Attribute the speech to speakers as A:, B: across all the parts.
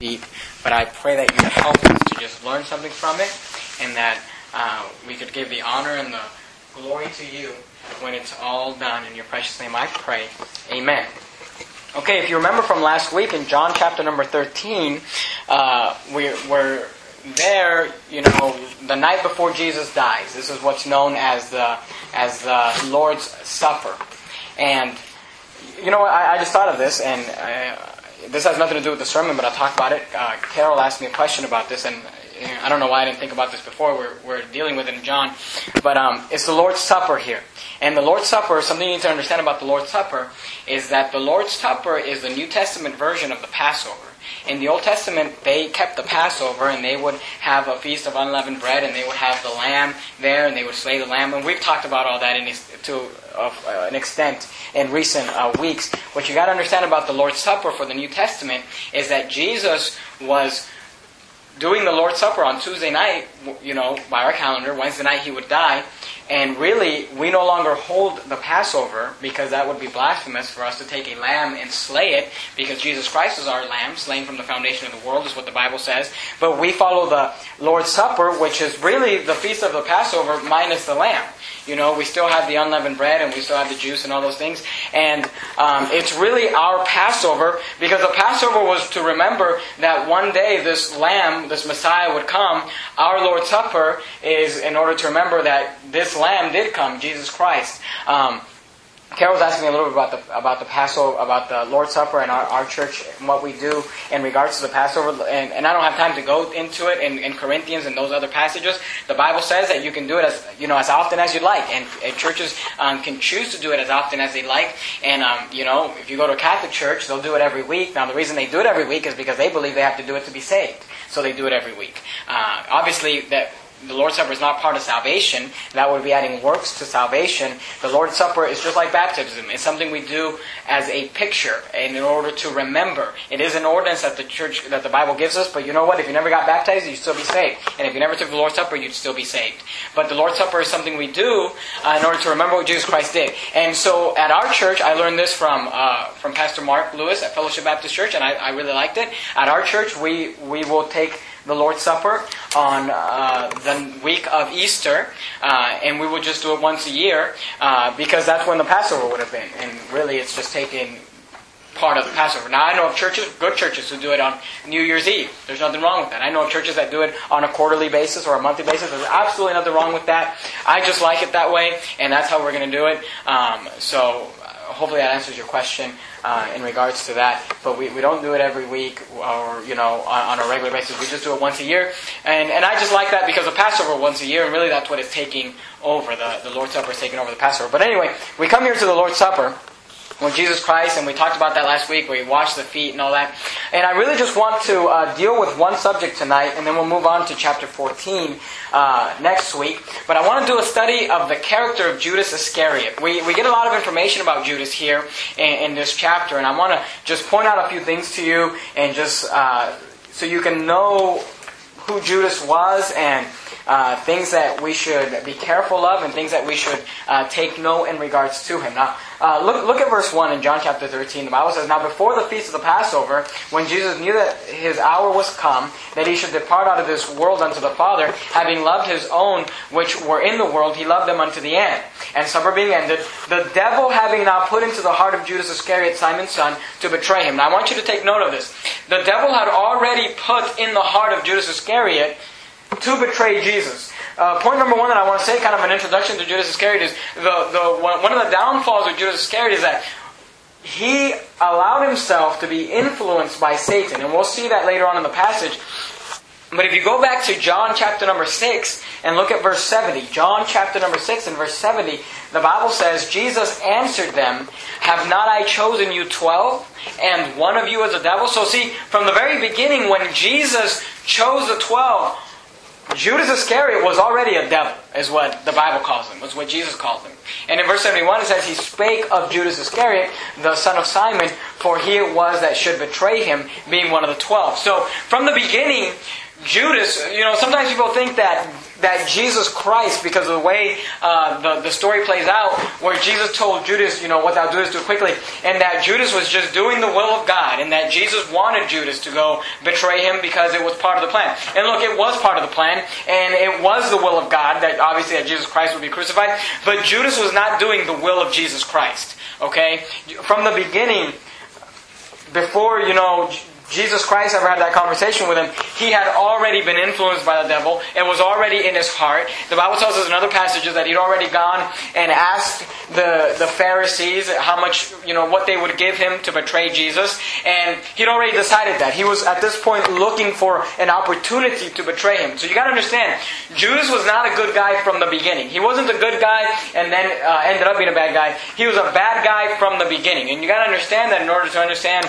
A: deep, but I pray that you help us to just learn something from it and that uh, we could give the honor and the glory to you when it's all done. In your precious name I pray. Amen. Okay, if you remember from last week in John chapter number 13, uh, we, we're there, you know, the night before Jesus dies. This is what's known as the, as the Lord's Supper. And, you know, I, I just thought of this, and uh, this has nothing to do with the sermon, but I'll talk about it. Uh, Carol asked me a question about this, and I don't know why I didn't think about this before. We're, we're dealing with it in John. But um, it's the Lord's Supper here. And the Lord's Supper, something you need to understand about the Lord's Supper, is that the Lord's Supper is the New Testament version of the Passover. In the Old Testament, they kept the Passover and they would have a feast of unleavened bread and they would have the lamb there and they would slay the lamb. And we've talked about all that in, to of, uh, an extent in recent uh, weeks. What you got to understand about the Lord's Supper for the New Testament is that Jesus was doing the Lord's Supper on Tuesday night, you know, by our calendar. Wednesday night he would die. And really, we no longer hold the Passover because that would be blasphemous for us to take a lamb and slay it because Jesus Christ is our lamb, slain from the foundation of the world, is what the Bible says. But we follow the Lord's Supper, which is really the feast of the Passover minus the lamb. You know, we still have the unleavened bread and we still have the juice and all those things. And um, it's really our Passover because the Passover was to remember that one day this lamb, this Messiah would come. Our Lord's Supper is in order to remember that this lamb did come, Jesus Christ. Um, Carol was asking me a little bit about the about the Passover, about the Lord's Supper, and our, our church and what we do in regards to the Passover. And, and I don't have time to go into it in, in, Corinthians and those other passages. The Bible says that you can do it as you know as often as you like, and, and churches um, can choose to do it as often as they like. And um, you know, if you go to a Catholic church, they'll do it every week. Now, the reason they do it every week is because they believe they have to do it to be saved, so they do it every week. Uh, obviously, that the Lord's Supper is not part of salvation. That would be adding works to salvation. The Lord's Supper is just like baptism. It's something we do as a picture and in order to remember. It is an ordinance that the church, that the Bible gives us, but you know what? If you never got baptized, you'd still be saved. And if you never took the Lord's Supper, you'd still be saved. But the Lord's Supper is something we do uh, in order to remember what Jesus Christ did. And so at our church, I learned this from, uh, from Pastor Mark Lewis at Fellowship Baptist Church, and I, I really liked it. At our church, we, we will take the Lord's Supper on uh, the week of Easter, uh, and we would just do it once a year uh, because that's when the Passover would have been. And really, it's just taking part of the Passover. Now, I know of churches, good churches, who do it on New Year's Eve. There's nothing wrong with that. I know of churches that do it on a quarterly basis or a monthly basis. There's absolutely nothing wrong with that. I just like it that way, and that's how we're going to do it. Um, so, hopefully, that answers your question uh, in regards to that. But we, we don't do it every week or, you know, on, on, a regular basis. We just do it once a year. And, and I just like that because of Passover once a year, and really that's what is taking over. The, the Lord's Supper is taking over the Passover. But anyway, we come here to the Lord's Supper when Jesus Christ, and we talked about that last week, where he washed the feet and all that. And I really just want to uh, deal with one subject tonight, and then we'll move on to chapter 14 uh, next week. But I want to do a study of the character of Judas Iscariot. We, we get a lot of information about Judas here in, in this chapter, and I want to just point out a few things to you, and just uh, so you can know who Judas was and uh, things that we should be careful of and things that we should uh, take note in regards to him. Now, uh, look, look at verse 1 in John chapter 13. The Bible says, Now before the feast of the Passover, when Jesus knew that his hour was come, that he should depart out of this world unto the Father, having loved his own which were in the world, he loved them unto the end. And supper being ended, the devil having now put into the heart of Judas Iscariot, Simon's son, to betray him. Now I want you to take note of this. The devil had already put in the heart of Judas Iscariot to betray Jesus. Uh, point number one that I want to say, kind of an introduction to Judas Iscariot, is the, the one of the downfalls of Judas Iscariot is that he allowed himself to be influenced by Satan, and we'll see that later on in the passage. But if you go back to John chapter number 6 and look at verse 70, John chapter number 6 and verse 70, the Bible says, Jesus answered them, Have not I chosen you twelve, and one of you is a devil? So see, from the very beginning, when Jesus chose the twelve, Judas Iscariot was already a devil, is what the Bible calls him, was what Jesus called him. And in verse 71 it says, He spake of Judas Iscariot, the son of Simon, for he it was that should betray him, being one of the twelve. So from the beginning, Judas, you know, sometimes people think that that Jesus Christ, because of the way uh, the, the story plays out, where Jesus told Judas, you know, what thou doest, do quickly, and that Judas was just doing the will of God, and that Jesus wanted Judas to go betray him because it was part of the plan. And look, it was part of the plan, and it was the will of God that obviously that Jesus Christ would be crucified, but Judas was not doing the will of Jesus Christ. Okay? From the beginning, before, you know, Jesus Christ ever had that conversation with him, he had already been influenced by the devil. It was already in his heart. The Bible tells us in other passages that he'd already gone and asked the, the Pharisees how much, you know, what they would give him to betray Jesus. And he'd already decided that. He was at this point looking for an opportunity to betray him. So you gotta understand, Judas was not a good guy from the beginning. He wasn't a good guy and then uh, ended up being a bad guy. He was a bad guy from the beginning. And you gotta understand that in order to understand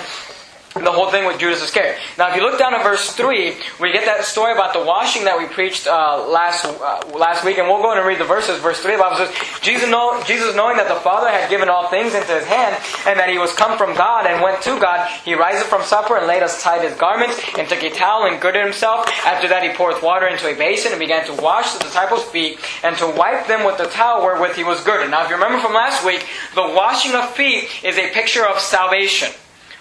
A: the whole thing with Judas Iscariot. Now, if you look down at verse three, we get that story about the washing that we preached uh, last uh, last week, and we'll go in and read the verses. Verse three, the Bible says, Jesus, know, Jesus, knowing that the Father had given all things into His hand, and that He was come from God and went to God, He riseth from supper and laid aside His garments, and took a towel and girded Himself. After that, He poureth water into a basin and began to wash the disciples' feet and to wipe them with the towel wherewith He was girded. Now, if you remember from last week, the washing of feet is a picture of salvation.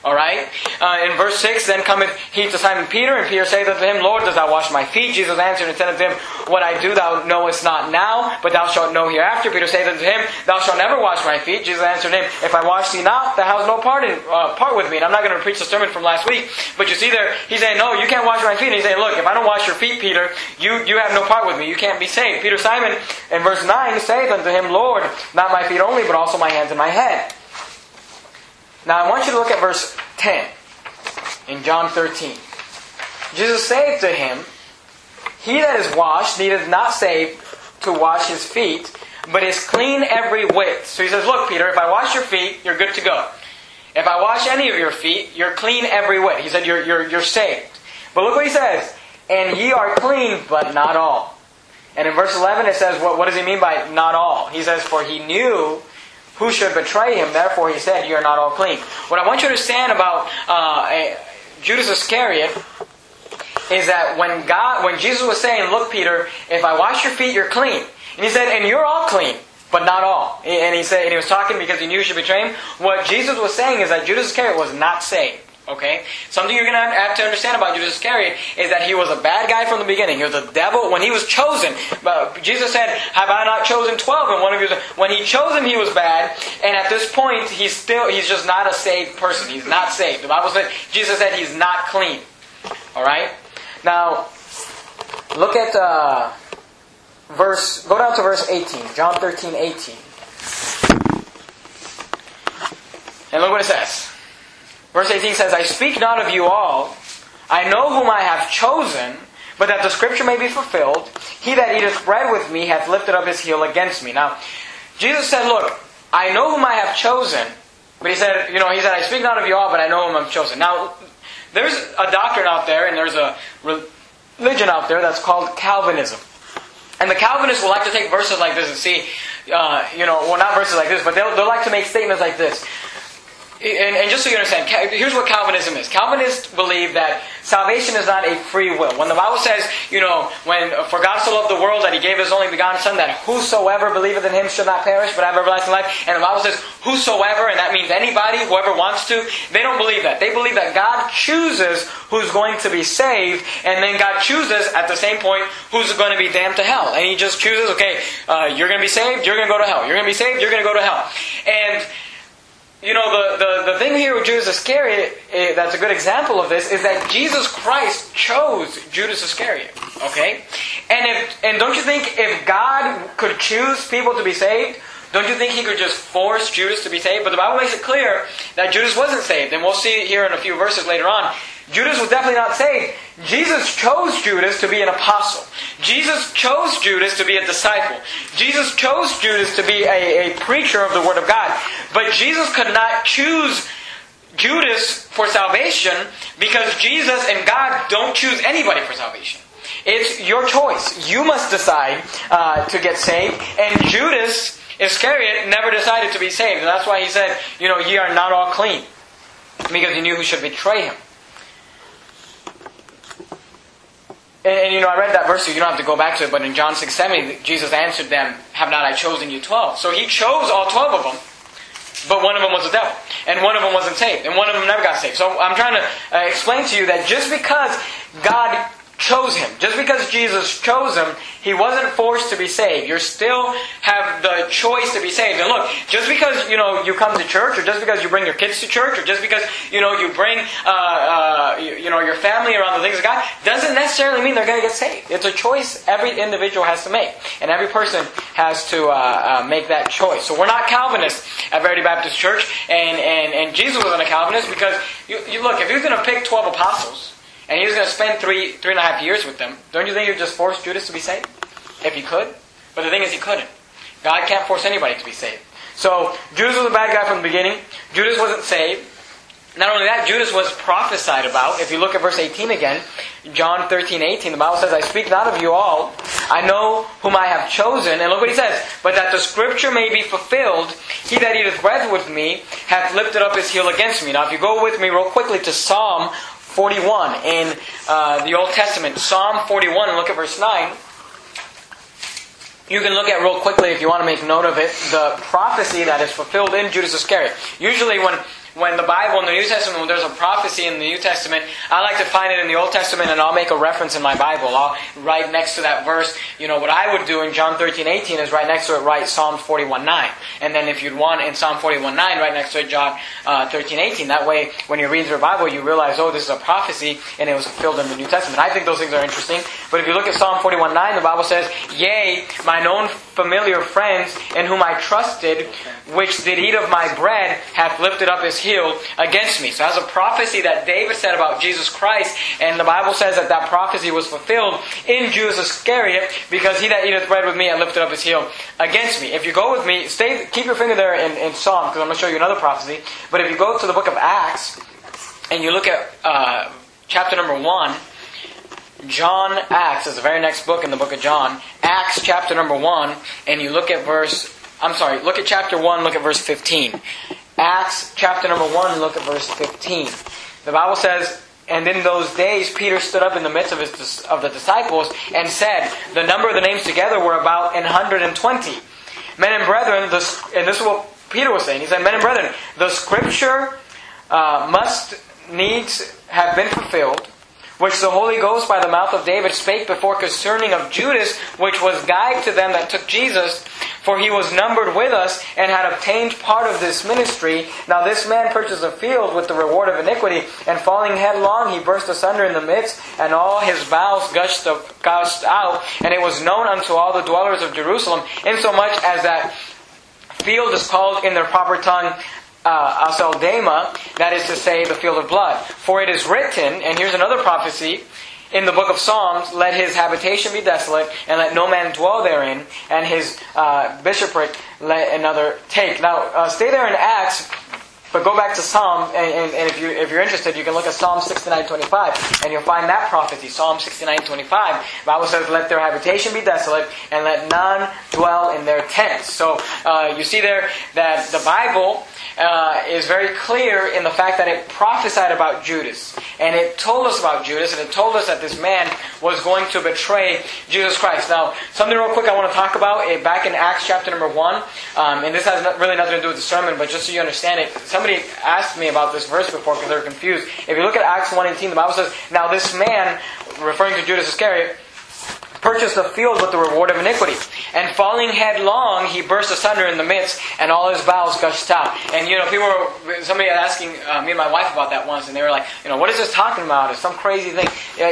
A: All right. Uh, in verse six, then cometh he to Simon Peter, and Peter saith unto him, Lord, dost thou wash my feet? Jesus answered and said unto him, What I do thou knowest not now, but thou shalt know hereafter. Peter saith unto him, Thou shalt never wash my feet. Jesus answered him, If I wash thee not, thou hast no part in uh, part with me. And I'm not going to preach the sermon from last week, but you see there, he's saying, No, you can't wash my feet. And he's saying, Look, if I don't wash your feet, Peter, you you have no part with me. You can't be saved. Peter Simon in verse nine saith unto him, Lord, not my feet only, but also my hands and my head. Now I want you to look at verse 10 in John 13. Jesus saith to him, He that is washed needeth not save to wash his feet, but is clean every whit. So he says, Look, Peter, if I wash your feet, you're good to go. If I wash any of your feet, you're clean every whit. He said, You're, you're, you're saved. But look what he says, And ye are clean, but not all. And in verse 11 it says, what, what does he mean by not all? He says, For he knew who should betray him, therefore he said, You are not all clean. What I want you to understand about uh, Judas Iscariot is that when God, when Jesus was saying, "Look, Peter, if I wash your feet, you're clean," and he said, "And you're all clean." But not all. And he said, and he was talking because he knew he should betray him. What Jesus was saying is that Judas Iscariot was not saved. Okay? Something you're going to have to understand about Judas Iscariot is that he was a bad guy from the beginning. He was a devil. When he was chosen, But Jesus said, Have I not chosen 12? And one of you, when he chose him, he was bad. And at this point, he's still, he's just not a saved person. He's not saved. The Bible said, Jesus said he's not clean. Alright? Now, look at, uh, verse, go down to verse 18. John 13, 18. And look what it says. Verse 18 says, I speak not of you all. I know whom I have chosen, but that the scripture may be fulfilled. He that eateth bread with me hath lifted up his heel against me. Now, Jesus said, Look, I know whom I have chosen, but he said, you know, he said, I speak not of you all, but I know whom I've chosen. Now, there's a doctrine out there, and there's a religion out there that's called Calvinism. And the Calvinists will like to take verses like this and see, uh, you know, well, not verses like this, but they'll, they'll like to make statements like this and, and, just so you understand, here's what Calvinism is. Calvinists believe that salvation is not a free will. When the Bible says, you know, when for God so loved the world that He gave His only begotten Son, that whosoever believeth in Him should not perish but have everlasting life. And the Bible says, whosoever, and that means anybody, whoever wants to. They don't believe that. They believe that God chooses who's going to be saved, and then God chooses at the same point who's going to be damned to hell. And He just chooses, okay, uh, you're going to be saved, you're going to go to hell. You're going to be saved, you're going to go to hell. And you know, the, the, the thing here with Judas Iscariot eh, that's a good example of this is that Jesus Christ chose Judas Iscariot. Okay? And if and don't you think if God could choose people to be saved, don't you think he could just force Judas to be saved? But the Bible makes it clear that Judas wasn't saved. And we'll see it here in a few verses later on. Judas was definitely not saved. Jesus chose Judas to be an apostle. Jesus chose Judas to be a disciple. Jesus chose Judas to be a, a preacher of the Word of God. But Jesus could not choose Judas for salvation because Jesus and God don't choose anybody for salvation. It's your choice. You must decide uh, to get saved. And Judas Iscariot never decided to be saved. And that's why he said, you know, ye are not all clean. Because he knew who should betray him. And, and, you know, I read that verse, so you don't have to go back to it, but in John 6 70, Jesus answered them, Have not I chosen you 12? So he chose all 12 of them, but one of them was a devil. And one of them wasn't saved. And one of them never got saved. So I'm trying to uh, explain to you that just because God chose him. Just because Jesus chose him, he wasn't forced to be saved. You still have the choice to be saved. And look, just because you know you come to church, or just because you bring your kids to church, or just because you know you bring uh, uh, you, you, know your family around the things of God, doesn't necessarily mean they're going to get saved. It's a choice every individual has to make, and every person has to uh, uh make that choice. So we're not Calvinists at Verity Baptist Church, and and and Jesus wasn't a Calvinist because you, you look if he was going to pick twelve apostles and he was going to spend three, three and a half years with them, don't you think he would just force Judas to be saved? If he could? But the thing is, he couldn't. God can't force anybody to be saved. So, Judas was a bad guy from the beginning. Judas wasn't saved. Not only that, Judas was prophesied about. If you look at verse 18 again, John 13, 18, the Bible says, I speak not of you all. I know whom I have chosen. And look what he says. But that the scripture may be fulfilled, he that eateth bread with me hath lifted up his heel against me. Now, if you go with me real quickly to Psalm 41 in uh, the Old Testament. Psalm 41, look at verse 9. You can look at real quickly if you want to make note of it, the prophecy that is fulfilled in Judas Iscariot. Usually when when the Bible in the New Testament, when there's a prophecy in the New Testament, I like to find it in the Old Testament and I'll make a reference in my Bible. I'll write next to that verse, you know, what I would do in John 13, 18 is right next to it, write Psalm 41, 9. And then if you'd want in Psalm 41, 9, right next to it, John uh, 13, 18. That way, when you read the Bible, you realize, oh, this is a prophecy and it was fulfilled in the New Testament. I think those things are interesting. But if you look at Psalm 41, 9, the Bible says, Yea, mine own familiar friends in whom I trusted, which did eat of my bread, hath lifted up his heel against me. So that's a prophecy that David said about Jesus Christ, and the Bible says that that prophecy was fulfilled in Judas Iscariot, because he that eateth bread with me hath lifted up his heel against me. If you go with me, stay, keep your finger there in, in Psalm, because I'm going to show you another prophecy. But if you go to the book of Acts, and you look at uh, chapter number 1, John Acts is the very next book in the book of John. Acts chapter number 1, and you look at verse, I'm sorry, look at chapter 1, look at verse 15. Acts chapter number 1, look at verse 15. The Bible says, and in those days, Peter stood up in the midst of, his, of the disciples and said, The number of the names together were about 120. Men and brethren, and this is what Peter was saying. He said, Men and brethren, the scripture uh, must needs have been fulfilled which the Holy Ghost by the mouth of David spake before concerning of Judas, which was guide to them that took Jesus, for he was numbered with us and had obtained part of this ministry. Now this man purchased a field with the reward of iniquity, and falling headlong, he burst asunder in the midst, and all his bowels gushed, gushed out, and it was known unto all the dwellers of Jerusalem, insomuch as that field is called in their proper tongue uh, that is to say, the field of blood. For it is written, and here's another prophecy in the book of Psalms, let his habitation be desolate, and let no man dwell therein, and his uh, bishopric let another take. Now, uh, stay there in Acts, but go back to Psalm, and, and, and, if, you, if you're interested, you can look at Psalm 69.25, and you'll find that prophecy, Psalm 69.25. Bible says, let their habitation be desolate, and let none dwell in their tents. So, uh, you see there that the Bible uh, is very clear in the fact that it prophesied about Judas. And it told us about Judas, and it told us that this man was going to betray Jesus Christ. Now, something real quick I want to talk about, it, back in Acts chapter number 1, um, and this has really nothing to do with the sermon, but just so you understand it, somebody asked me about this verse before because they were confused. If you look at Acts 1.18, the Bible says, Now this man, referring to Judas Iscariot, purchased a field with the reward of iniquity. And falling headlong, he burst asunder in the midst, and all his bowels gushed out. And you know, people were, somebody asking uh, me and my wife about that once, and they were like, you know, what is this talking about? It's some crazy thing.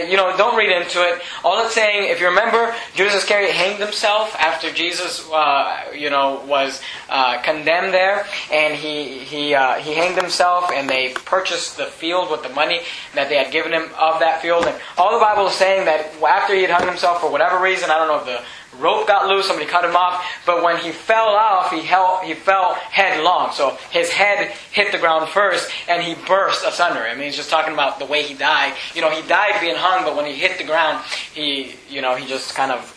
A: You know, don't read into it. All it's saying, if you remember, Judas Iscariot hanged himself after Jesus, uh, you know, was uh, condemned there, and he he uh, he hanged himself, and they purchased the field with the money that they had given him of that field. And all the Bible is saying that after he had hung himself for whatever reason, I don't know if the rope got loose, somebody cut him off, but when he fell off, he, held, he fell headlong. So his head hit the ground first, and he burst asunder. I mean, he's just talking about the way he died. You know, he died being hung, but when he hit the ground, he, you know, he just kind of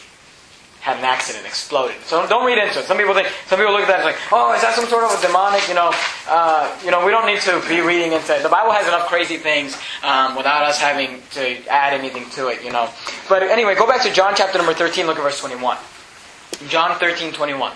A: had an accident, exploded. So don't read into it. Some people think, some people look at that and like, oh, is that some sort of a demonic, you know, uh, you know, we don't need to be reading into it. The Bible has enough crazy things um, without us having to add anything to it, you know. But anyway, go back to John chapter number 13, look at verse 21. John 13, 21.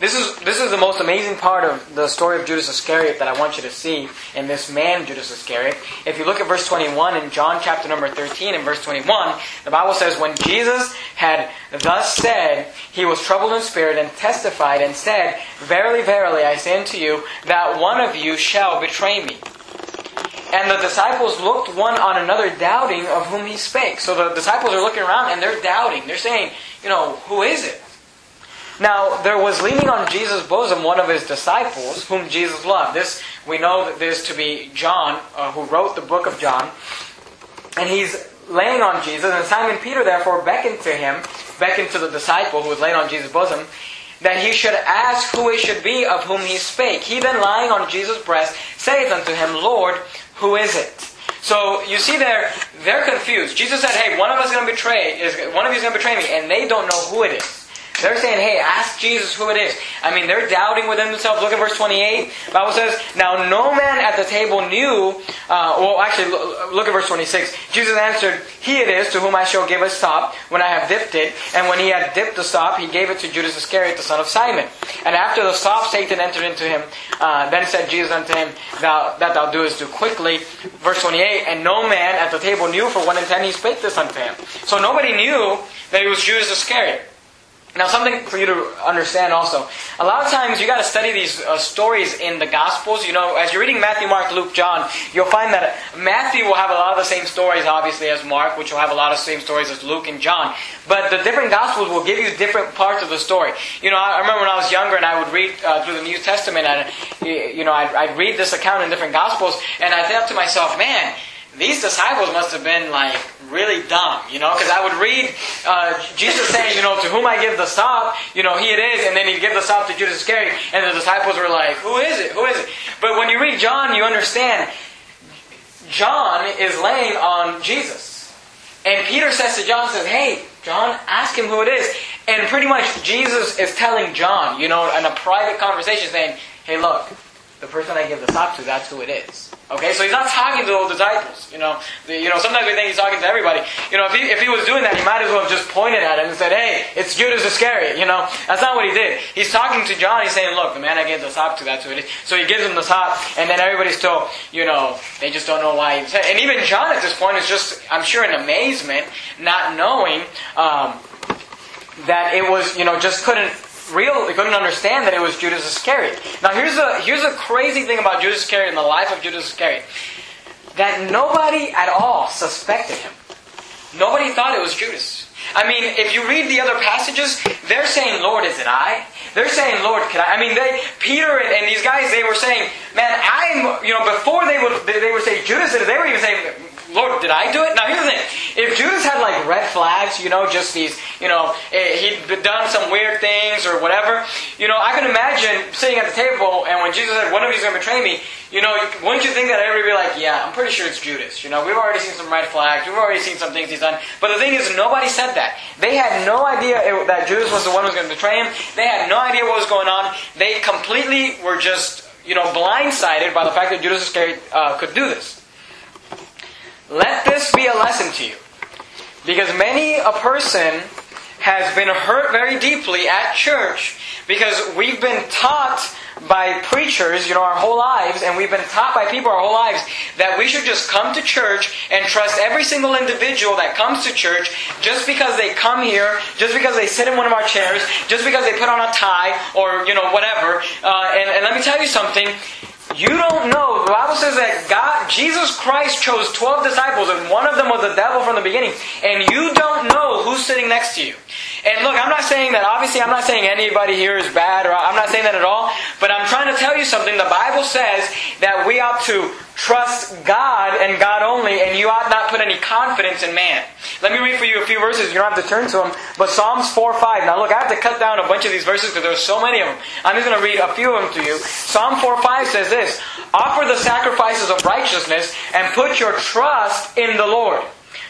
A: This is, this is the most amazing part of the story of Judas Iscariot that I want you to see in this man, Judas Iscariot. If you look at verse 21 in John chapter number 13 and verse 21, the Bible says, When Jesus had thus said, he was troubled in spirit and testified and said, Verily, verily, I say unto you, that one of you shall betray me. And the disciples looked one on another, doubting of whom he spake. So the disciples are looking around and they're doubting. They're saying, you know, who is it? Now, there was leaning on Jesus' bosom one of his disciples, whom Jesus loved. This, we know that this to be John, uh, who wrote the book of John. And he's laying on Jesus, and Simon Peter therefore beckoned to him, beckoned to the disciple who was laying on Jesus' bosom, that he should ask who it should be of whom he spake. He then lying on Jesus' breast saith unto him, Lord, who is it? So you see there, they're confused. Jesus said, Hey, one of us is going to betray, is one of you is going to betray me, and they don't know who it is. They're saying, hey, ask Jesus who it is. I mean, they're doubting within themselves. Look at verse 28. The Bible says, Now no man at the table knew, uh, well, actually, look at verse 26. Jesus answered, He it is to whom I shall give a sop when I have dipped it. And when he had dipped the sop, he gave it to Judas Iscariot, the son of Simon. And after the sop, Satan entered into him. Uh, then said Jesus unto him, thou, That thou doest do quickly. Verse 28. And no man at the table knew for what ten he spake this unto him. So nobody knew that it was Judas Iscariot. Now, something for you to understand also. A lot of times you got to study these uh, stories in the Gospels. You know, as you're reading Matthew, Mark, Luke, John, you'll find that Matthew will have a lot of the same stories, obviously, as Mark, which will have a lot of the same stories as Luke and John. But the different Gospels will give you different parts of the story. You know, I remember when I was younger and I would read uh, through the New Testament, and you know, I'd, I'd read this account in different Gospels, and I thought to myself, man, these disciples must have been like really dumb, you know, because I would read uh, Jesus saying, you know, to whom I give the sop, you know, he it is, and then he'd give the sop to Judas Iscariot, and the disciples were like, who is it? Who is it? But when you read John, you understand John is laying on Jesus. And Peter says to John, says, hey, John, ask him who it is. And pretty much Jesus is telling John, you know, in a private conversation saying, hey, look, the person I give the sop to, that's who it is. Okay, so he's not talking to the disciples. You know, the, you know. Sometimes we think he's talking to everybody. You know, if he, if he was doing that, he might as well have just pointed at him and said, "Hey, it's Judas Iscariot." You know, that's not what he did. He's talking to John. He's saying, "Look, the man I gave the sop to, that's who it is." So he gives him the sop, and then everybody's still, you know, they just don't know why. He said. and even John at this point is just, I'm sure, in amazement, not knowing um, that it was, you know, just couldn't real they couldn't understand that it was Judas Iscariot. Now here's a here's a crazy thing about Judas Iscariot in the life of Judas Iscariot. That nobody at all suspected him. Nobody thought it was Judas. I mean, if you read the other passages, they're saying, Lord, is it I? They're saying, Lord, can I? I mean, they, Peter and, and these guys, they were saying, man, I'm, you know, before they would, they would say Judas, they were even saying, Lord, did I do it? Now. If Judas had like red flags, you know, just these, you know, eh, he'd done some weird things or whatever, you know, I can imagine sitting at the table and when Jesus said, one of you is going to betray me, you know, wouldn't you think that everybody would be like, yeah, I'm pretty sure it's Judas. You know, we've already seen some red flags. We've already seen some things he's done. But the thing is, nobody said that. They had no idea it, that Judas was the one who was going to betray him. They had no idea what was going on. They completely were just, you know, blindsided by the fact that Judas Iscariot uh, could do this. Let this be a lesson to you. Because many a person has been hurt very deeply at church because we've been taught by preachers, you know, our whole lives, and we've been taught by people our whole lives that we should just come to church and trust every single individual that comes to church just because they come here, just because they sit in one of our chairs, just because they put on a tie or, you know, whatever. Uh, and, and let me tell you something. You don't know. The Bible says that God, Jesus Christ chose 12 disciples and one of them was the devil from the beginning. And you don't know who's sitting next to you. And look, I'm not saying that, obviously, I'm not saying anybody here is bad, or I'm not saying that at all, but I'm trying to tell you something. The Bible says that we ought to trust God and God only, and you ought not put any confidence in man. Let me read for you a few verses. You don't have to turn to them. But Psalms 4 5. Now, look, I have to cut down a bunch of these verses because there's so many of them. I'm just going to read a few of them to you. Psalm 4 5 says this Offer the sacrifices of righteousness and put your trust in the Lord.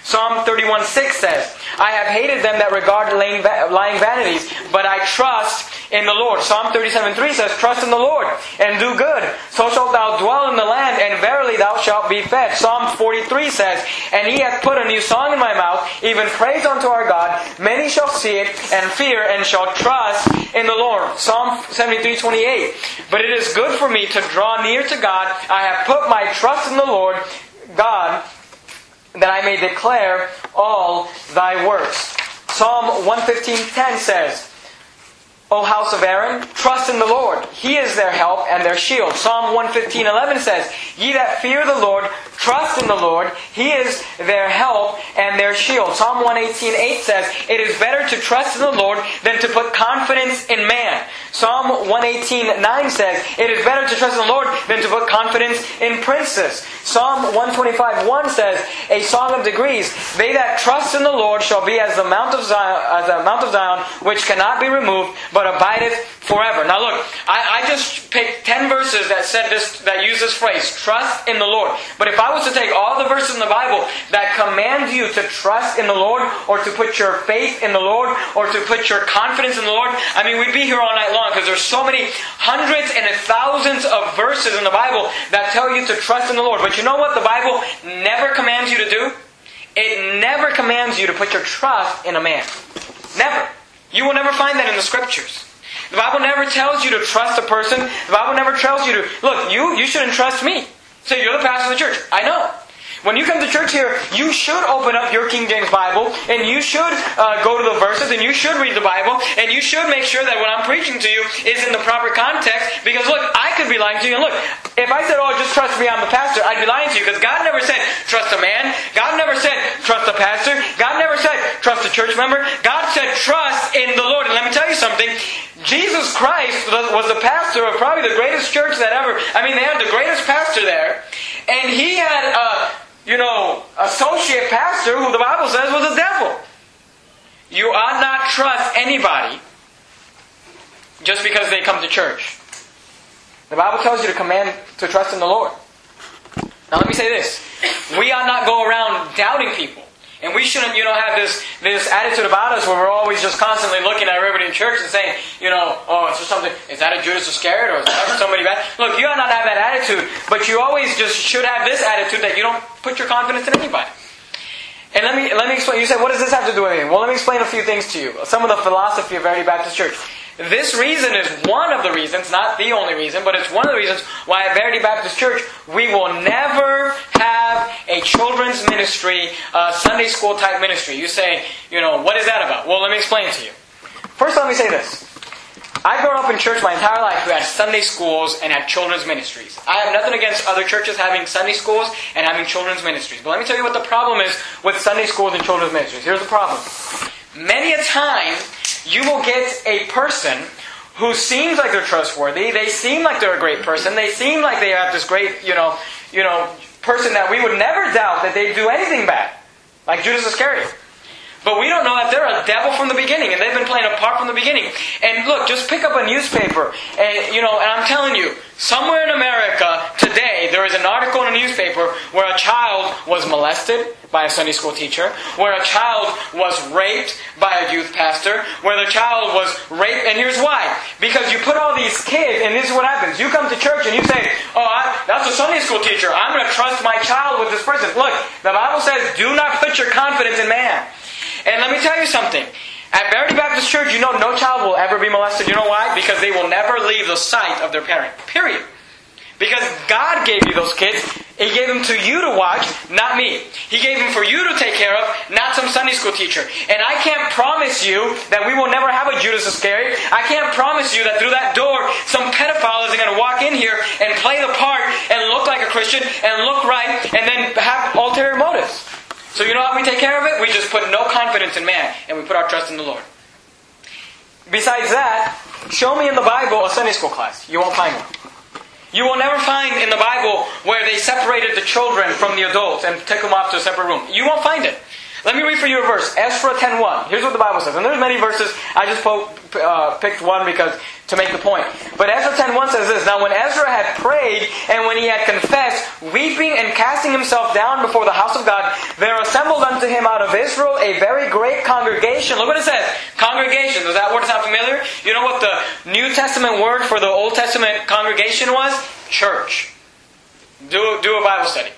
A: Psalm 31 6 says, I have hated them that regard lying vanities, but I trust in the Lord. Psalm 37 3 says, Trust in the Lord and do good. So shalt thou dwell in the land, and verily thou shalt be fed. Psalm 43 says, And he hath put a new song in my mouth, even praise unto our God. Many shall see it and fear and shall trust in the Lord. Psalm 73 28. But it is good for me to draw near to God. I have put my trust in the Lord God that I may declare all thy works. Psalm 115.10 says, O house of Aaron, trust in the Lord. He is their help and their shield. Psalm 115.11 says, Ye that fear the Lord, trust in the Lord. He is their help and their shield. Psalm 118.8 says, It is better to trust in the Lord than to put confidence in man. Psalm 118.9 says, It is better to trust in the Lord than to put confidence in princes. Psalm 125.1 says, A song of degrees, They that trust in the Lord shall be as the Mount of Zion, as the Mount of Zion which cannot be removed, but abideth forever. Now look, I, I just picked 10 verses that said this, that use this phrase, trust in the Lord. But if I was to take all the verses in the Bible that command you to trust in the Lord, or to put your faith in the Lord, or to put your confidence in the Lord, I mean, we'd be here all night long because there's so many hundreds and thousands of verses in the Bible that tell you to trust in the Lord. But you know what the Bible never commands you to do? It never commands you to put your trust in a man. Never. You will never find that in the scriptures. The Bible never tells you to trust a person. The Bible never tells you to, look, you, you shouldn't trust me. So you're the pastor of the church. I know. When you come to church here, you should open up your King James Bible, and you should uh, go to the verses, and you should read the Bible, and you should make sure that what I'm preaching to you is in the proper context. Because look, I could be lying to you. And look, if I said, "Oh, just trust me, I'm the pastor," I'd be lying to you because God never said trust a man. God never said trust a pastor. God never said trust a church member. God said trust in the Lord. And let me tell you something. Jesus Christ was the pastor of probably the greatest church that ever. I mean, they had the greatest pastor there, and he had. Uh, you know, associate pastor who the Bible says was a devil. You ought not trust anybody just because they come to church. The Bible tells you to command to trust in the Lord. Now let me say this. We ought not go around doubting people. And we shouldn't, you know, have this, this attitude about us where we're always just constantly looking at everybody in church and saying, you know, oh, it's just something, is that a Judas Iscariot or is that somebody bad? Look, you ought not have that attitude, but you always just should have this attitude that you don't put your confidence in anybody. And let me, let me explain, you say, what does this have to do with anything? Well, let me explain a few things to you. Some of the philosophy of Verity Baptist Church. This reason is one of the reasons, not the only reason, but it's one of the reasons why at Verity Baptist Church we will never have a children's ministry, uh, Sunday school type ministry. You say, you know, what is that about? Well, let me explain to you. First, let me say this. I've grown up in church my entire life who had Sunday schools and had children's ministries. I have nothing against other churches having Sunday schools and having children's ministries. But let me tell you what the problem is with Sunday schools and children's ministries. Here's the problem. Many a time, you will get a person who seems like they're trustworthy. They seem like they're a great person. They seem like they have this great, you know, you know, person that we would never doubt that they'd do anything bad, like Judas Iscariot. But we don't know that they're a devil from the beginning, and they've been playing a part from the beginning. And look, just pick up a newspaper, and you know, and I'm telling you, somewhere in America today there is an article in a newspaper where a child was molested by a Sunday school teacher, where a child was raped by a youth pastor, where the child was raped, and here's why: because you put all these kids, and this is what happens. You come to church and you say, "Oh, I, that's a Sunday school teacher. I'm going to trust my child with this person." Look, the Bible says, "Do not put your confidence in man." And let me tell you something. At Verity Baptist Church, you know no child will ever be molested. You know why? Because they will never leave the sight of their parent. Period. Because God gave you those kids. He gave them to you to watch, not me. He gave them for you to take care of, not some Sunday school teacher. And I can't promise you that we will never have a Judas Iscariot. I can't promise you that through that door, some pedophile isn't going to walk in here and play the part and look like a Christian and look right and then have ulterior motives. So you know how we take care of it? We just put no confidence in man and we put our trust in the Lord. Besides that, show me in the Bible a Sunday school class. You won't find one. You will never find in the Bible where they separated the children from the adults and took them off to a separate room. You won't find it. Let me read for you a verse. Ezra 10.1. Here's what the Bible says. And there's many verses. I just po- uh, picked one because to make the point. But Ezra 10.1 says this, Now when Ezra had prayed, and when he had confessed, weeping and casting himself down before the house of God, there assembled unto him out of Israel a very great congregation. Look what it says. Congregation. Does that word sound familiar? You know what the New Testament word for the Old Testament congregation was? Church. Do, do a Bible study.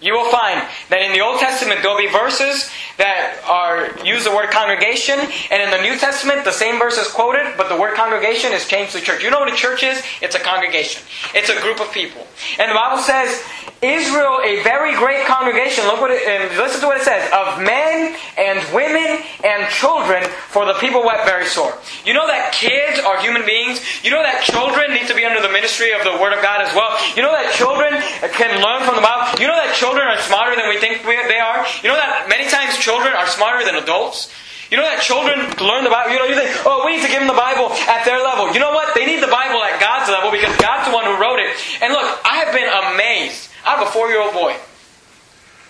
A: You will find that in the Old Testament there will be verses that are use the word congregation, and in the New Testament the same verse is quoted, but the word congregation is changed to church. You know what a church is? It's a congregation. It's a group of people. And the Bible says, Israel, a very great congregation. Look what it, and listen to what it says: of men and women and children, for the people wept very sore. You know that kids are human beings. You know that children need to be under the ministry of the Word of God as well. You know that children can learn from the Bible. You know that children are smarter than we think they are? You know that many times children are smarter than adults? You know that children learn the Bible. You know, you think, oh, we need to give them the Bible at their level. You know what? They need the Bible at God's level because God's the one who wrote it. And look, I have been amazed. I have a four-year-old boy.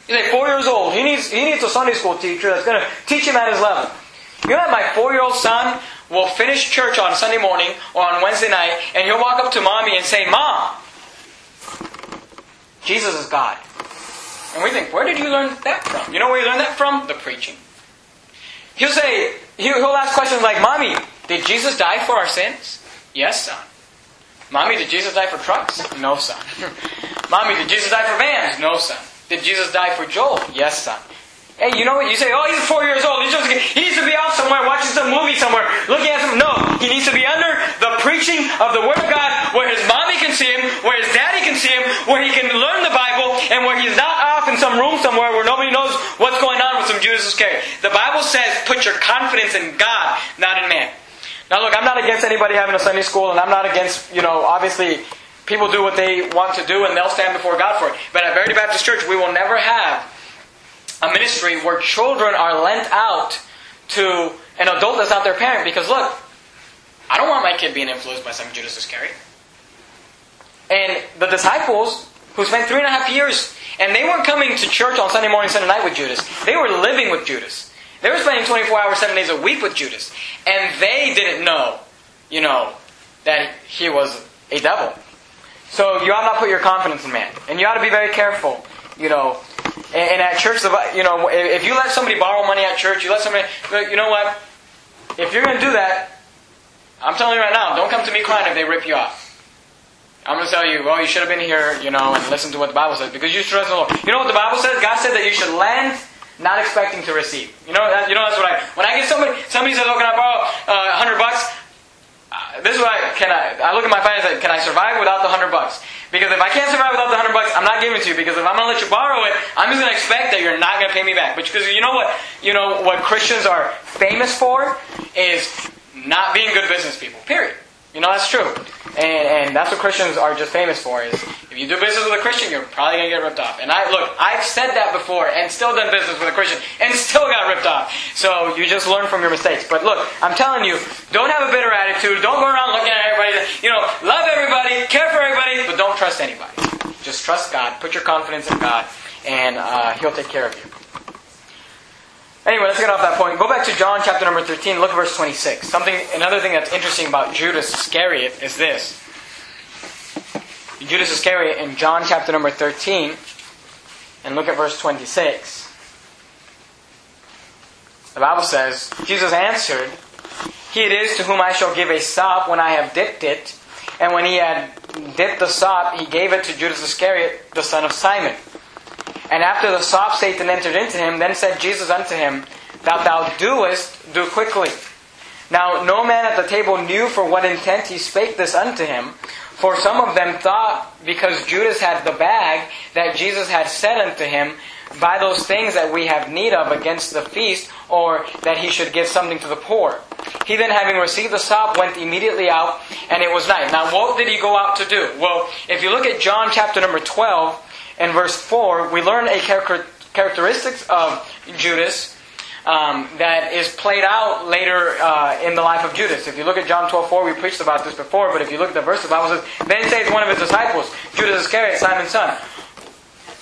A: He's like four years old. He needs he needs a Sunday school teacher that's going to teach him at his level. You know that my four-year-old son will finish church on Sunday morning or on Wednesday night, and he'll walk up to mommy and say, "Mom, Jesus is God." And we think, where did you learn that from? You know where you learned that from? The preaching. He'll say, he'll ask questions like, Mommy, did Jesus die for our sins? Yes, son. Mommy, did Jesus die for trucks? No, son. Mommy, did Jesus die for vans? No, son. Did Jesus die for Joel? Yes, son. Hey, you know what? You say, oh, he's four years old. He's just, he needs to be out somewhere watching some movie somewhere, looking at some. No, he needs to be under the preaching of the Word of God where his mommy can see him, where his daddy can see him, where he can learn the Bible, and where he's not off in some room somewhere where nobody knows what's going on with some Judas Iscariot. The Bible says, put your confidence in God, not in man. Now, look, I'm not against anybody having a Sunday school, and I'm not against, you know, obviously people do what they want to do and they'll stand before God for it. But at Verity Baptist Church, we will never have a ministry where children are lent out to an adult that's not their parent. Because look, I don't want my kid being influenced by some Judas Iscariot. And the disciples who spent three and a half years, and they weren't coming to church on Sunday morning, Sunday night with Judas. They were living with Judas. They were spending 24 hours, seven days a week with Judas. And they didn't know, you know, that he was a devil. So you ought not put your confidence in man. And you ought to be very careful, you know, and, at church, you know, if you let somebody borrow money at church, you let somebody, you know what? If you're going to do that, I'm telling you right now, don't come to me crying if they rip you off. I'm going to tell you, well, you should have been here, you know, and listen to what the Bible says because you trust the Lord. You know what the Bible says? God said that you should lend, not expecting to receive. You know, that, you know that's what I. When I get somebody, somebody says, "Oh, can I borrow uh, hundred bucks?" Uh, this is what I can. I, I look at my finances. Can I survive without the hundred bucks? Because if I can't survive without the hundred bucks, I'm not giving it to you. Because if I'm going to let you borrow it, I'm just going to expect that you're not going to pay me back. But because you know what, you know what Christians are famous for is not being good business people. Period. You know, that's true. And, and that's what Christians are just famous for is if you do business with a Christian, you're probably going to get ripped off. And I, look, I've said that before and still done business with a Christian and still got ripped off. So you just learn from your mistakes. But look, I'm telling you, don't have a bitter attitude. Don't go around looking at everybody. You know, love everybody, care for everybody, but don't trust anybody. Just trust God. Put your confidence in God and uh, He'll take care of you. Anyway, let's get off that point. Go back to John chapter number 13. Look at verse 26. Something, another thing that's interesting about Judas Iscariot is this. Judas Iscariot in John chapter number 13, and look at verse 26. The Bible says, Jesus answered, He it is to whom I shall give a sop when I have dipped it. And when he had dipped the sop, he gave it to Judas Iscariot, the son of Simon. And after the sop Satan entered into him, then said Jesus unto him, That thou doest, do quickly. Now no man at the table knew for what intent he spake this unto him. For some of them thought, because Judas had the bag, that Jesus had said unto him, Buy those things that we have need of against the feast, or that he should give something to the poor. He then, having received the sop, went immediately out, and it was night. Now, what did he go out to do? Well, if you look at John chapter number 12, in verse 4, we learn a char- characteristics of Judas um, that is played out later uh, in the life of Judas. If you look at John 12, 4, we preached about this before, but if you look at the verse, the Bible says, Then says one of his disciples, Judas Iscariot, Simon's son,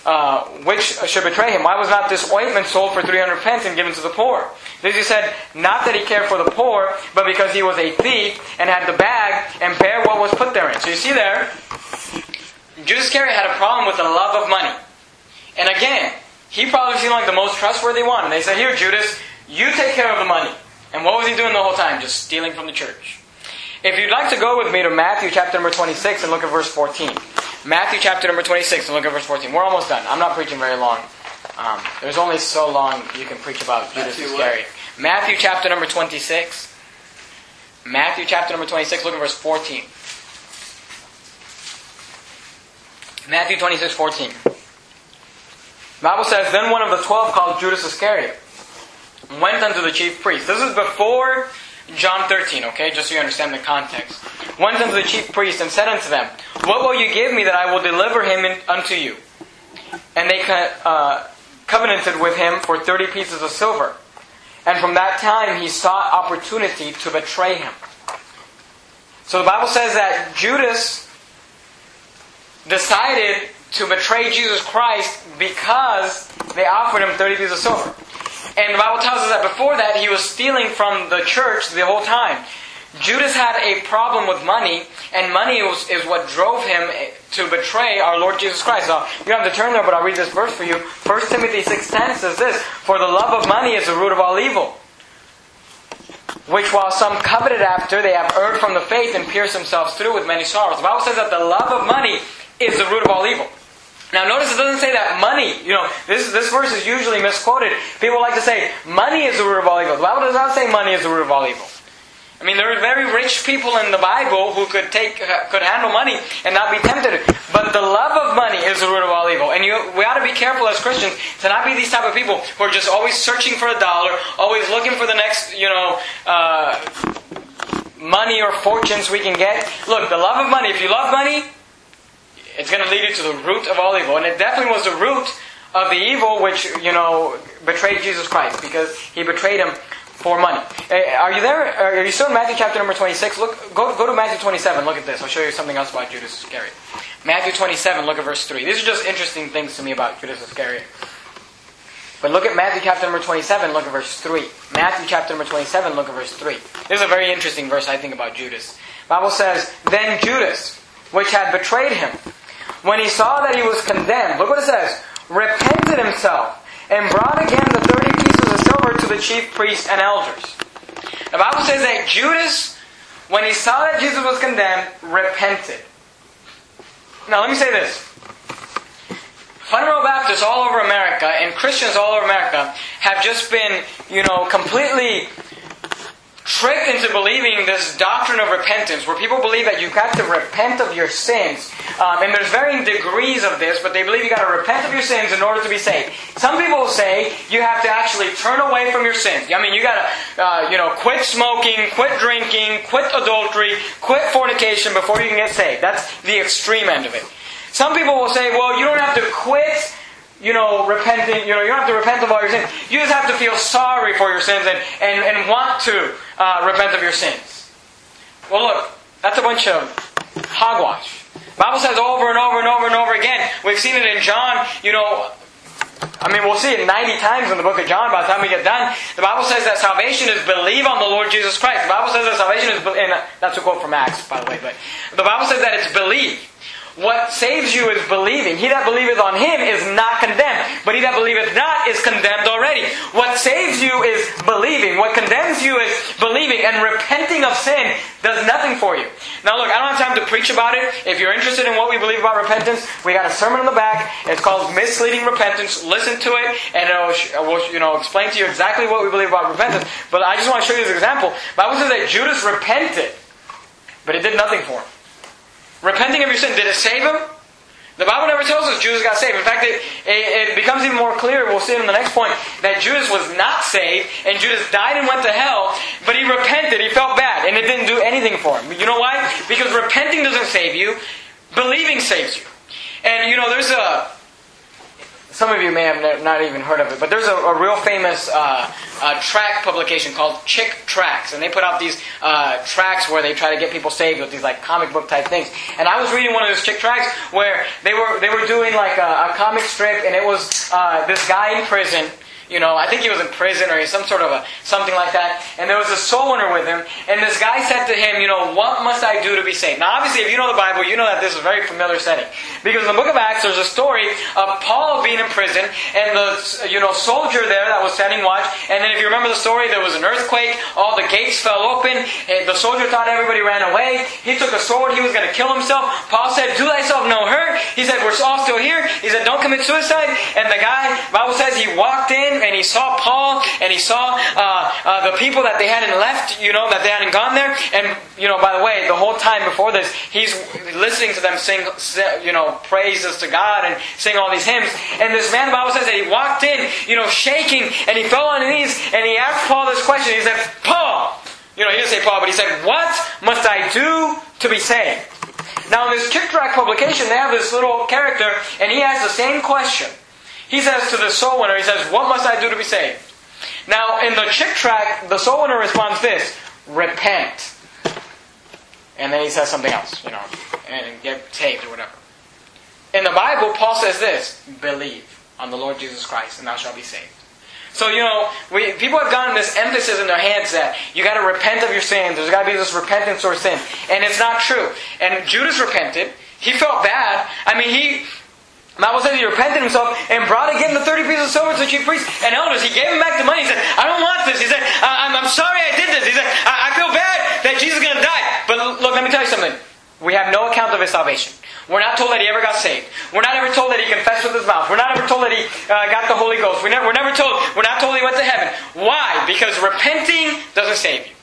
A: uh, which should betray him? Why was not this ointment sold for 300 pence and given to the poor? This he said, not that he cared for the poor, but because he was a thief and had the bag and bare what was put therein. So you see there, Judas Iscariot had a problem with the love of money. And again, he probably seemed like the most trustworthy one. And they said, Here, Judas, you take care of the money. And what was he doing the whole time? Just stealing from the church. If you'd like to go with me to Matthew chapter number 26 and look at verse 14. Matthew chapter number 26 and look at verse 14. We're almost done. I'm not preaching very long. Um, there's only so long you can preach about Judas Matthew Iscariot. What? Matthew chapter number 26. Matthew chapter number 26, look at verse 14. Matthew 26, 14. The Bible says, Then one of the twelve called Judas Iscariot went unto the chief priest. This is before John 13, okay, just so you understand the context. Went unto the chief priest and said unto them, What will you give me that I will deliver him in, unto you? And they uh, covenanted with him for 30 pieces of silver. And from that time he sought opportunity to betray him. So the Bible says that Judas decided to betray Jesus Christ because they offered him 30 pieces of silver. And the Bible tells us that before that, he was stealing from the church the whole time. Judas had a problem with money, and money was, is what drove him to betray our Lord Jesus Christ. Now, you don't have to turn there, but I'll read this verse for you. 1 Timothy 6.10 says this, For the love of money is the root of all evil, which while some coveted after, they have erred from the faith and pierced themselves through with many sorrows. The Bible says that the love of money is the root of all evil. Now notice it doesn't say that money, you know, this, this verse is usually misquoted. People like to say money is the root of all evil. The Bible does not say money is the root of all evil. I mean, there are very rich people in the Bible who could take, could handle money and not be tempted. But the love of money is the root of all evil. And you, we ought to be careful as Christians to not be these type of people who are just always searching for a dollar, always looking for the next, you know, uh, money or fortunes we can get. Look, the love of money, if you love money, it's going to lead you to the root of all evil. And it definitely was the root of the evil which, you know, betrayed Jesus Christ because he betrayed him for money. Eh, are you there? Are you still in Matthew chapter number 26? Look, go, go to Matthew 27. Look at this. I'll show you something else about Judas Iscariot. Matthew 27, look at verse 3. These are just interesting things to me about Judas Iscariot. But look at Matthew chapter number 27, look at verse 3. Matthew chapter number 27, look at verse 3. This is a very interesting verse, I think, about Judas. The Bible says, Then Judas, which had betrayed him, when he saw that he was condemned, look what it says, repented himself and brought again the 30 pieces of silver to the chief priests and elders. The Bible says that Judas, when he saw that Jesus was condemned, repented. Now let me say this. Fundamental Baptists all over America and Christians all over America have just been, you know, completely tricked into believing this doctrine of repentance, where people believe that you've got to repent of your sins. Um, and there's varying degrees of this, but they believe you've got to repent of your sins in order to be saved. Some people say you have to actually turn away from your sins. I mean, you got to, uh, you know, quit smoking, quit drinking, quit adultery, quit fornication before you can get saved. That's the extreme end of it. Some people will say, well, you don't have to quit you know, repenting, you know, you don't have to repent of all your sins. You just have to feel sorry for your sins and, and, and want to uh, repent of your sins. Well, look, that's a bunch of hogwash. Bible says over and over and over and over again. We've seen it in John, you know, I mean, we'll see it 90 times in the book of John by the time we get done. The Bible says that salvation is believe on the Lord Jesus Christ. The Bible says that salvation is, and that's a quote from Acts, by the way, but the Bible says that it's believe. What saves you is believing. He that believeth on him is not but he that believeth not is condemned already. What saves you is believing. What condemns you is believing, and repenting of sin does nothing for you. Now, look, I don't have time to preach about it. If you're interested in what we believe about repentance, we got a sermon in the back. It's called Misleading Repentance. Listen to it, and it will, you know, explain to you exactly what we believe about repentance. But I just want to show you this example. Bible says that Judas repented, but it did nothing for him. Repenting of your sin, did it save him? The Bible never tells us Judas got saved. In fact, it, it, it, becomes even more clear, we'll see in the next point, that Judas was not saved, and Judas died and went to hell, but he repented, he felt bad, and it didn't do anything for him. You know why? Because repenting doesn't save you, believing saves you. And you know, there's a some of you may have not even heard of it, but there's a, a real famous uh, uh, track publication called Chick Tracts, and they put out these uh, tracks where they try to get people saved with these like comic book type things. And I was reading one of those Chick Tracts where they were they were doing like a, a comic strip, and it was uh, this guy in prison you know, I think he was in prison or some sort of a something like that. And there was a soul winner with him, and this guy said to him, you know, what must I do to be saved? Now, obviously, if you know the Bible, you know that this is a very familiar setting because in the Book of Acts, there's a story of Paul being in prison and the you know soldier there that was standing watch. And then, if you remember the story, there was an earthquake, all the gates fell open. the soldier thought everybody ran away. He took a sword, he was going to kill himself. Paul said, "Do thyself no hurt." He said, "We're all still here." He said, "Don't commit suicide." And the guy, Bible says, he walked in and he saw Paul and he saw uh, uh, the people that they hadn't left, you know, that they hadn't gone there. And, you know, by the way, the whole time before this, he's listening to them sing, you know, praises to God and sing all these hymns. And this man, the Bible says that he walked in, you know, shaking, and he fell on his knees and he asked Paul this question. He said, Paul, you know, he didn't say Paul, but he said, What must I do to be saved? Now, in this Chick Tract publication, they have this little character, and he asks the same question. He says to the soul winner, he says, What must I do to be saved? Now, in the Chick Tract, the soul winner responds this repent. And then he says something else, you know, and get saved or whatever. In the Bible, Paul says this believe on the Lord Jesus Christ, and thou shalt be saved. So, you know, we, people have gotten this emphasis in their heads that you got to repent of your sins. There's got to be this repentance or sin. And it's not true. And Judas repented. He felt bad. I mean, he Bible says he repented himself and brought again the 30 pieces of silver to the chief priests and elders. He gave him back the money. He said, I don't want this. He said, I'm, I'm sorry I did this. He said, I, I feel bad that Jesus is going to die. But look, let me tell you something. We have no account of his salvation. We're not told that he ever got saved. We're not ever told that he confessed with his mouth. We're not ever told that he uh, got the Holy Ghost. We're never, we're never told. We're not told he went to heaven. Why? Because repenting doesn't save you.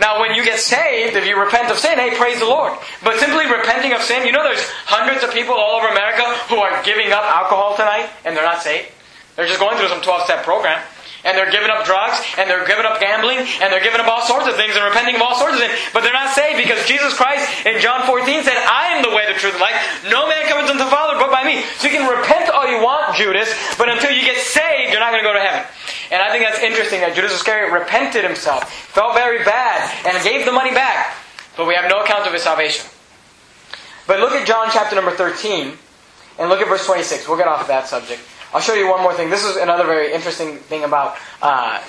A: Now, when you get saved, if you repent of sin, hey, praise the Lord. But simply repenting of sin, you know there's hundreds of people all over America who are giving up alcohol tonight and they're not saved. They're just going through some 12 step program. And they're giving up drugs, and they're giving up gambling, and they're giving up all sorts of things and repenting of all sorts of things. But they're not saved because Jesus Christ in John 14 said, I am the way, the truth, and life. No man comes unto the Father but by me. So you can repent all you want, Judas, but until you get saved, you're not going to go to heaven. And I think that's interesting that Judas Iscariot repented himself, felt very bad, and gave the money back. But we have no account of his salvation. But look at John chapter number 13, and look at verse 26. We'll get off of that subject. I'll show you one more thing. This is another very interesting thing about uh,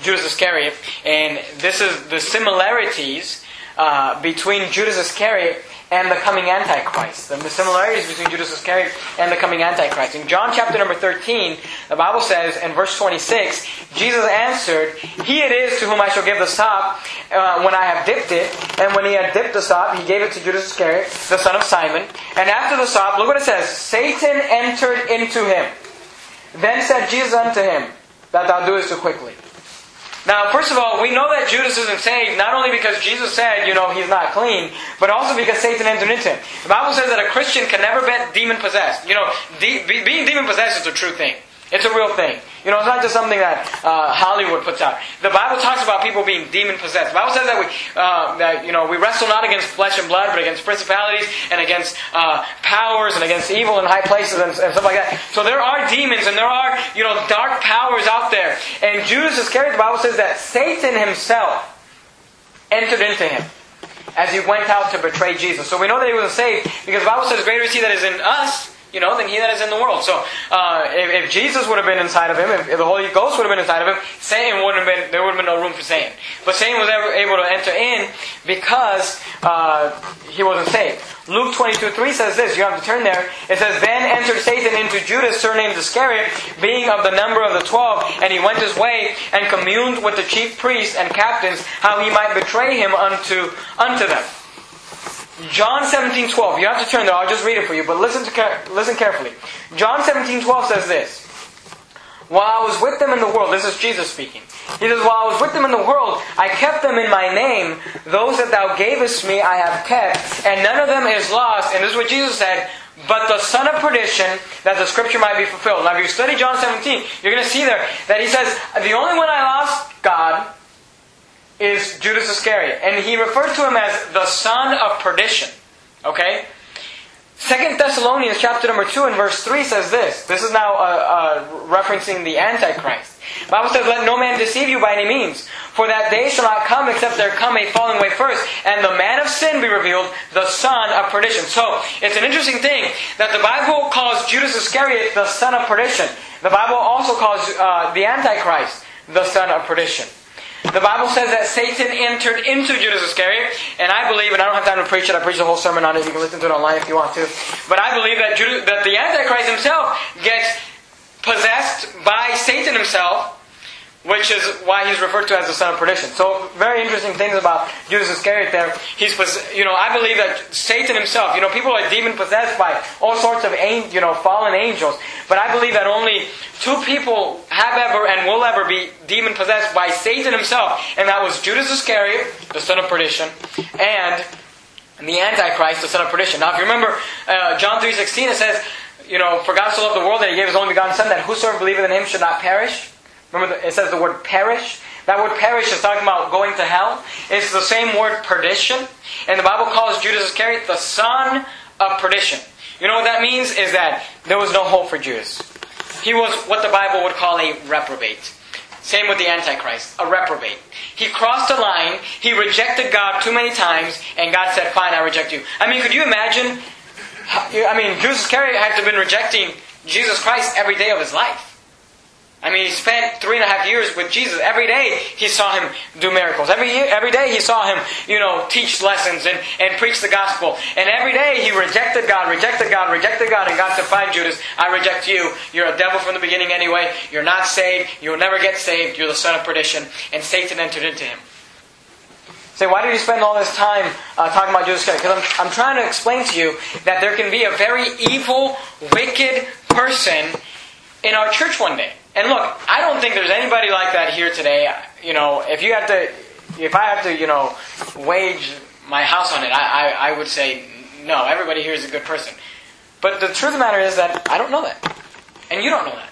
A: Judas Iscariot, and this is the similarities uh, between Judas Iscariot and the coming Antichrist. The similarities between Judas Iscariot and the coming Antichrist. In John chapter number 13, the Bible says in verse 26, Jesus answered, He it is to whom I shall give the sop uh, when I have dipped it. And when he had dipped the sop, he gave it to Judas Iscariot, the son of Simon. And after the sop, look what it says Satan entered into him. Then said Jesus unto him, That thou doest so quickly. Now, first of all, we know that Judas isn't saved not only because Jesus said, you know, he's not clean, but also because Satan entered into him. The Bible says that a Christian can never be demon possessed. You know, de- being demon possessed is a true thing. It's a real thing. You know, it's not just something that uh, Hollywood puts out. The Bible talks about people being demon possessed. The Bible says that we, uh, that you know, we wrestle not against flesh and blood, but against principalities and against uh, powers and against evil in high places and, and, stuff like that. So there are demons and there are you know dark powers out there. And Judas Iscariot, the Bible says that Satan himself entered into him as he went out to betray Jesus. So we know that he wasn't saved because the Bible says, "Greater is he that is in us." You know, than he that is in the world. So, uh, if, if, Jesus would have been inside of him, if, if, the Holy Ghost would have been inside of him, Satan wouldn't have been, there would have been no room for Satan. But Satan was ever able to enter in because uh, he wasn't saved. Luke 22 3 says this, you have to turn there. It says, Then entered Satan into Judas, surnamed Iscariot, being of the number of the twelve, and he went his way and communed with the chief priests and captains how he might betray him unto, unto them. John 17, 12. You have to turn there. I'll just read it for you, but listen, to, listen carefully. John 17, 12 says this. While I was with them in the world, this is Jesus speaking. He says, While I was with them in the world, I kept them in my name. Those that thou gavest me, I have kept, and none of them is lost. And this is what Jesus said, but the son of perdition, that the scripture might be fulfilled. Now, if you study John 17, you're going to see there that he says, The only one I lost, God, is Judas Iscariot. And he refers to him as the son of perdition. Okay? Second Thessalonians chapter number 2 and verse 3 says this. This is now uh, uh, referencing the Antichrist. The Bible says, Let no man deceive you by any means, for that day shall not come except there come a falling away first, and the man of sin be revealed, the son of perdition. So, it's an interesting thing that the Bible calls Judas Iscariot the son of perdition. The Bible also calls uh, the Antichrist the son of perdition. The Bible says that Satan entered into Judas Iscariot, and I believe, and I don't have time to preach it, I preached a whole sermon on it, you can listen to it online if you want to, but I believe that, Judas, that the Antichrist himself gets possessed by Satan himself, which is why he's referred to as the son of perdition. So, very interesting things about Judas Iscariot there. He's, you know, I believe that Satan himself, you know, people are demon possessed by all sorts of, you know, fallen angels. But I believe that only two people have ever and will ever be demon possessed by Satan himself, and that was Judas Iscariot, the son of perdition, and the Antichrist, the son of perdition. Now, if you remember uh, John three sixteen, it says, you know, for God so loved the world that He gave His only begotten Son, that whosoever believeth in Him should not perish. Remember, it says the word perish. That word perish is talking about going to hell. It's the same word perdition. And the Bible calls Judas Iscariot the son of perdition. You know what that means? Is that there was no hope for Judas. He was what the Bible would call a reprobate. Same with the Antichrist, a reprobate. He crossed a line, he rejected God too many times, and God said, Fine, I reject you. I mean, could you imagine? I mean, Judas Iscariot had to have been rejecting Jesus Christ every day of his life. I mean, he spent three and a half years with Jesus. Every day he saw him do miracles. Every year, every day he saw him, you know, teach lessons and, and preach the gospel. And every day he rejected God, rejected God, rejected God, and God said, Fine, Judas, I reject you. You're a devil from the beginning anyway. You're not saved. You'll never get saved. You're the son of perdition. And Satan entered into him. Say, why did you spend all this time uh, talking about Judas Iscariot? Because I'm, I'm trying to explain to you that there can be a very evil, wicked person in our church one day. And look, I don't think there's anybody like that here today. You know, if you have to, if I have to, you know, wage my house on it, I, I, I would say no. Everybody here is a good person. But the truth of the matter is that I don't know that, and you don't know that.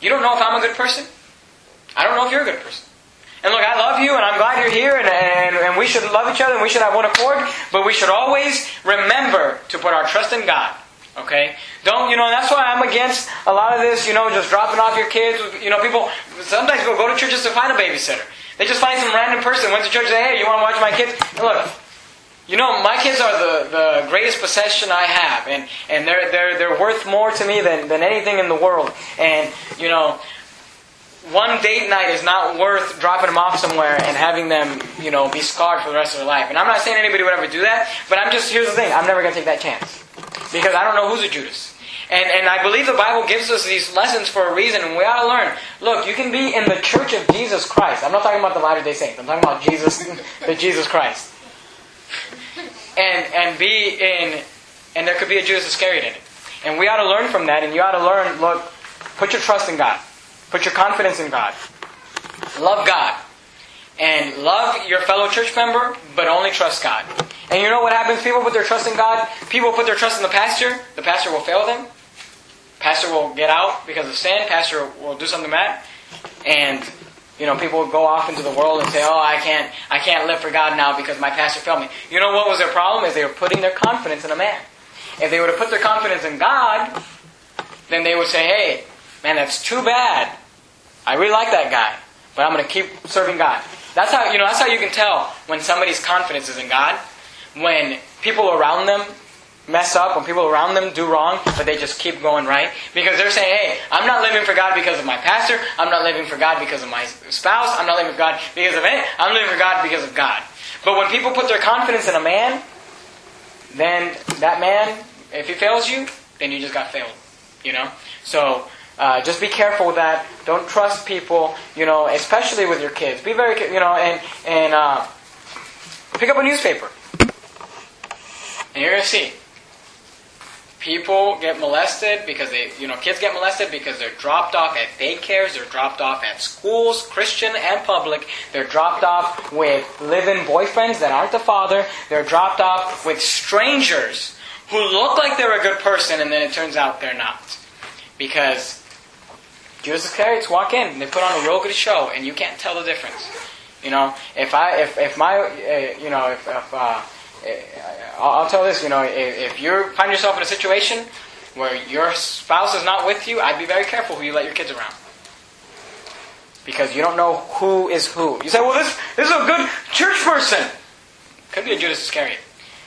A: You don't know if I'm a good person. I don't know if you're a good person. And look, I love you, and I'm glad you're here, and, and, and we should love each other, and we should have one accord. But we should always remember to put our trust in God. Okay? Don't, you know, that's why I'm against a lot of this, you know, just dropping off your kids. You know, people, sometimes people go to churches to find a babysitter. They just find some random person, went to church say, hey, you want to watch my kids? And look, you know, my kids are the, the greatest possession I have, and, and they're, they're, they're worth more to me than, than anything in the world. And, you know, one date night is not worth dropping them off somewhere and having them, you know, be scarred for the rest of their life. And I'm not saying anybody would ever do that, but I'm just, here's the thing, I'm never going to take that chance. Because I don't know who's a Judas. And, and I believe the Bible gives us these lessons for a reason, and we ought to learn. Look, you can be in the church of Jesus Christ. I'm not talking about the Latter day Saints. I'm talking about Jesus, the Jesus Christ. And, and be in, and there could be a Judas Iscariot in it. And we ought to learn from that, and you ought to learn, look, put your trust in God. Put your confidence in God. Love God. And love your fellow church member, but only trust God. And you know what happens? People put their trust in God. People put their trust in the pastor. The pastor will fail them. Pastor will get out because of sin. Pastor will do something bad. And you know, people will go off into the world and say, "Oh, I can't, I can't live for God now because my pastor failed me." You know what was their problem? Is they were putting their confidence in a man. If they were to put their confidence in God, then they would say, "Hey, man, that's too bad. I really like that guy, but I'm going to keep serving God." That's how you know. That's how you can tell when somebody's confidence is in God when people around them mess up, when people around them do wrong, but they just keep going right. Because they're saying, hey, I'm not living for God because of my pastor. I'm not living for God because of my spouse. I'm not living for God because of it. I'm living for God because of God. But when people put their confidence in a man, then that man, if he fails you, then you just got failed. You know? So, uh, just be careful with that. Don't trust people, you know, especially with your kids. Be very, you know, and, and uh, pick up a newspaper. And you're to see people get molested because they, you know, kids get molested because they're dropped off at daycares, they're dropped off at schools, Christian and public. They're dropped off with live-in boyfriends that aren't the father. They're dropped off with strangers who look like they're a good person, and then it turns out they're not, because Judas Iscariot walk in and they put on a real good show, and you can't tell the difference. You know, if I, if, if my, uh, you know, if, if uh, I'll I'll tell this, you know, if, if you find yourself in a situation where your spouse is not with you, I'd be very careful who you let your kids around. Because you don't know who is who. You say, well, this, this is a good church person. Could be a Judas Iscariot.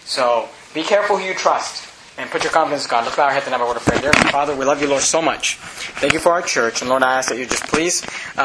A: So be careful who you trust and put your confidence in God. Let's bow our heads and have a word of prayer. Dear Father, we love you, Lord, so much. Thank you for our church. And Lord, I ask that you just please uh,